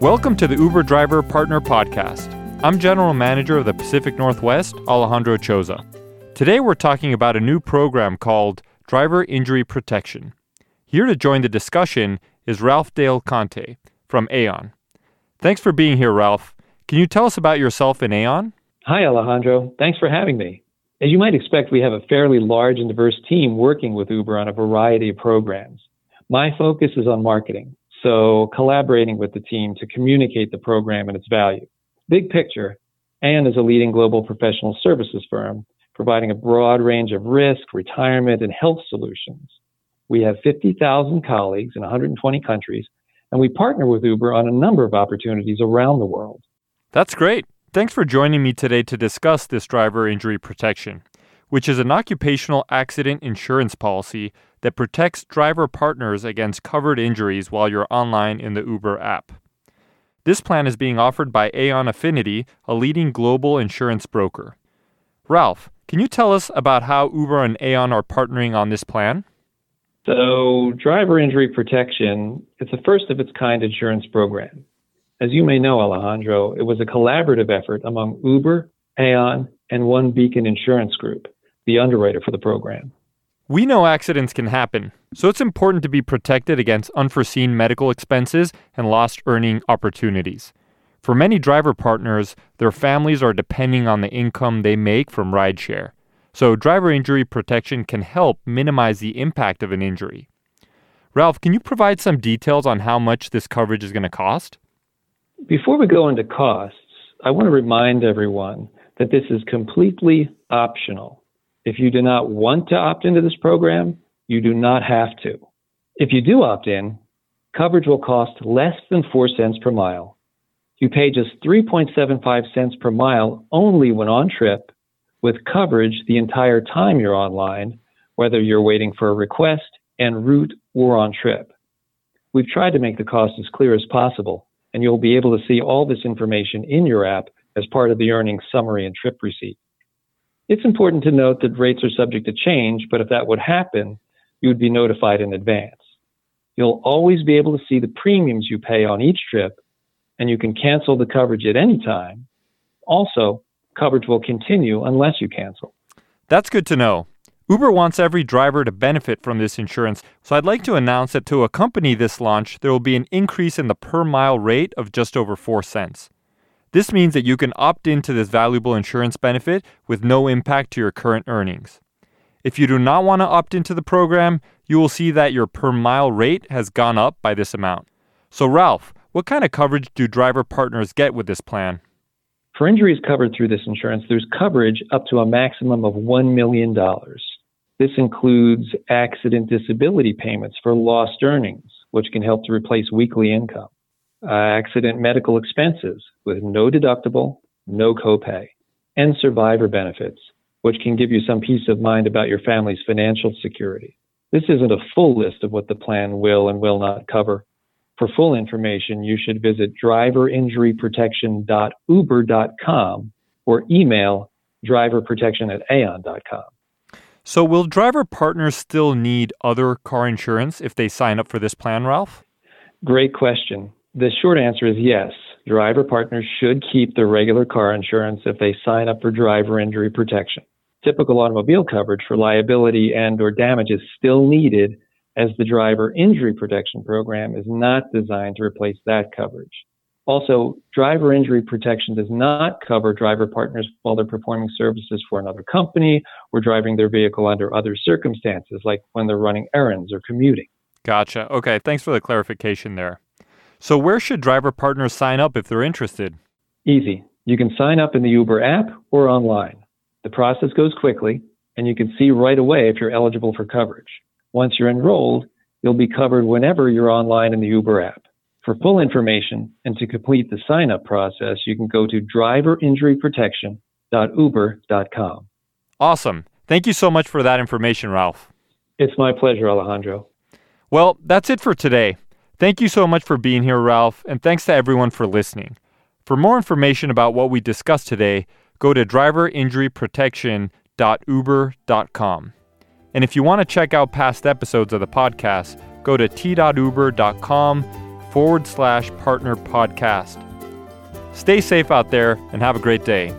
Welcome to the Uber Driver Partner Podcast. I'm General Manager of the Pacific Northwest, Alejandro Choza. Today we're talking about a new program called Driver Injury Protection. Here to join the discussion is Ralph Dale Conte from Aon. Thanks for being here, Ralph. Can you tell us about yourself and Aon? Hi, Alejandro. Thanks for having me. As you might expect, we have a fairly large and diverse team working with Uber on a variety of programs. My focus is on marketing, so collaborating with the team to communicate the program and its value. Big picture, Aon is a leading global professional services firm providing a broad range of risk, retirement, and health solutions. We have 50,000 colleagues in 120 countries, and we partner with Uber on a number of opportunities around the world. That's great. Thanks for joining me today to discuss this driver injury protection, which is an occupational accident insurance policy that protects driver partners against covered injuries while you're online in the Uber app. This plan is being offered by Aon Affinity, a leading global insurance broker. Ralph, can you tell us about how Uber and Aon are partnering on this plan? So, driver injury protection, it's a first of its kind insurance program. As you may know, Alejandro, it was a collaborative effort among Uber, Aon, and OneBeacon Insurance Group, the underwriter for the program. We know accidents can happen, so it's important to be protected against unforeseen medical expenses and lost earning opportunities. For many driver partners, their families are depending on the income they make from rideshare. So, driver injury protection can help minimize the impact of an injury. Ralph, can you provide some details on how much this coverage is going to cost? Before we go into costs, I want to remind everyone that this is completely optional. If you do not want to opt into this program, you do not have to. If you do opt in, coverage will cost less than 4 cents per mile. You pay just 3.75 cents per mile only when on trip, with coverage the entire time you're online, whether you're waiting for a request, en route, or on trip. We've tried to make the cost as clear as possible and you'll be able to see all this information in your app as part of the earnings summary and trip receipt. It's important to note that rates are subject to change, but if that would happen, you would be notified in advance. You'll always be able to see the premiums you pay on each trip, and you can cancel the coverage at any time. Also, coverage will continue unless you cancel. That's good to know. Uber wants every driver to benefit from this insurance, so I'd like to announce that to accompany this launch, there will be an increase in the per mile rate of just over 4 cents. This means that you can opt into this valuable insurance benefit with no impact to your current earnings. If you do not want to opt into the program, you will see that your per mile rate has gone up by this amount. So, Ralph, what kind of coverage do driver partners get with this plan? For injuries covered through this insurance, there's coverage up to a maximum of $1 million. This includes accident disability payments for lost earnings, which can help to replace weekly income, uh, accident medical expenses with no deductible, no copay, and survivor benefits, which can give you some peace of mind about your family's financial security. This isn't a full list of what the plan will and will not cover. For full information, you should visit driverinjuryprotection.uber.com or email driverprotection at aon.com. So, will driver partners still need other car insurance if they sign up for this plan, Ralph? Great question. The short answer is yes. Driver partners should keep their regular car insurance if they sign up for driver injury protection. Typical automobile coverage for liability and or damage is still needed as the driver injury protection program is not designed to replace that coverage. Also, driver injury protection does not cover driver partners while they're performing services for another company or driving their vehicle under other circumstances, like when they're running errands or commuting. Gotcha. Okay, thanks for the clarification there. So, where should driver partners sign up if they're interested? Easy. You can sign up in the Uber app or online. The process goes quickly, and you can see right away if you're eligible for coverage. Once you're enrolled, you'll be covered whenever you're online in the Uber app. For full information and to complete the sign up process, you can go to driverinjuryprotection.uber.com. Awesome. Thank you so much for that information, Ralph. It's my pleasure, Alejandro. Well, that's it for today. Thank you so much for being here, Ralph, and thanks to everyone for listening. For more information about what we discussed today, go to driverinjuryprotection.uber.com. And if you want to check out past episodes of the podcast, go to t.uber.com forward slash partner podcast. Stay safe out there and have a great day.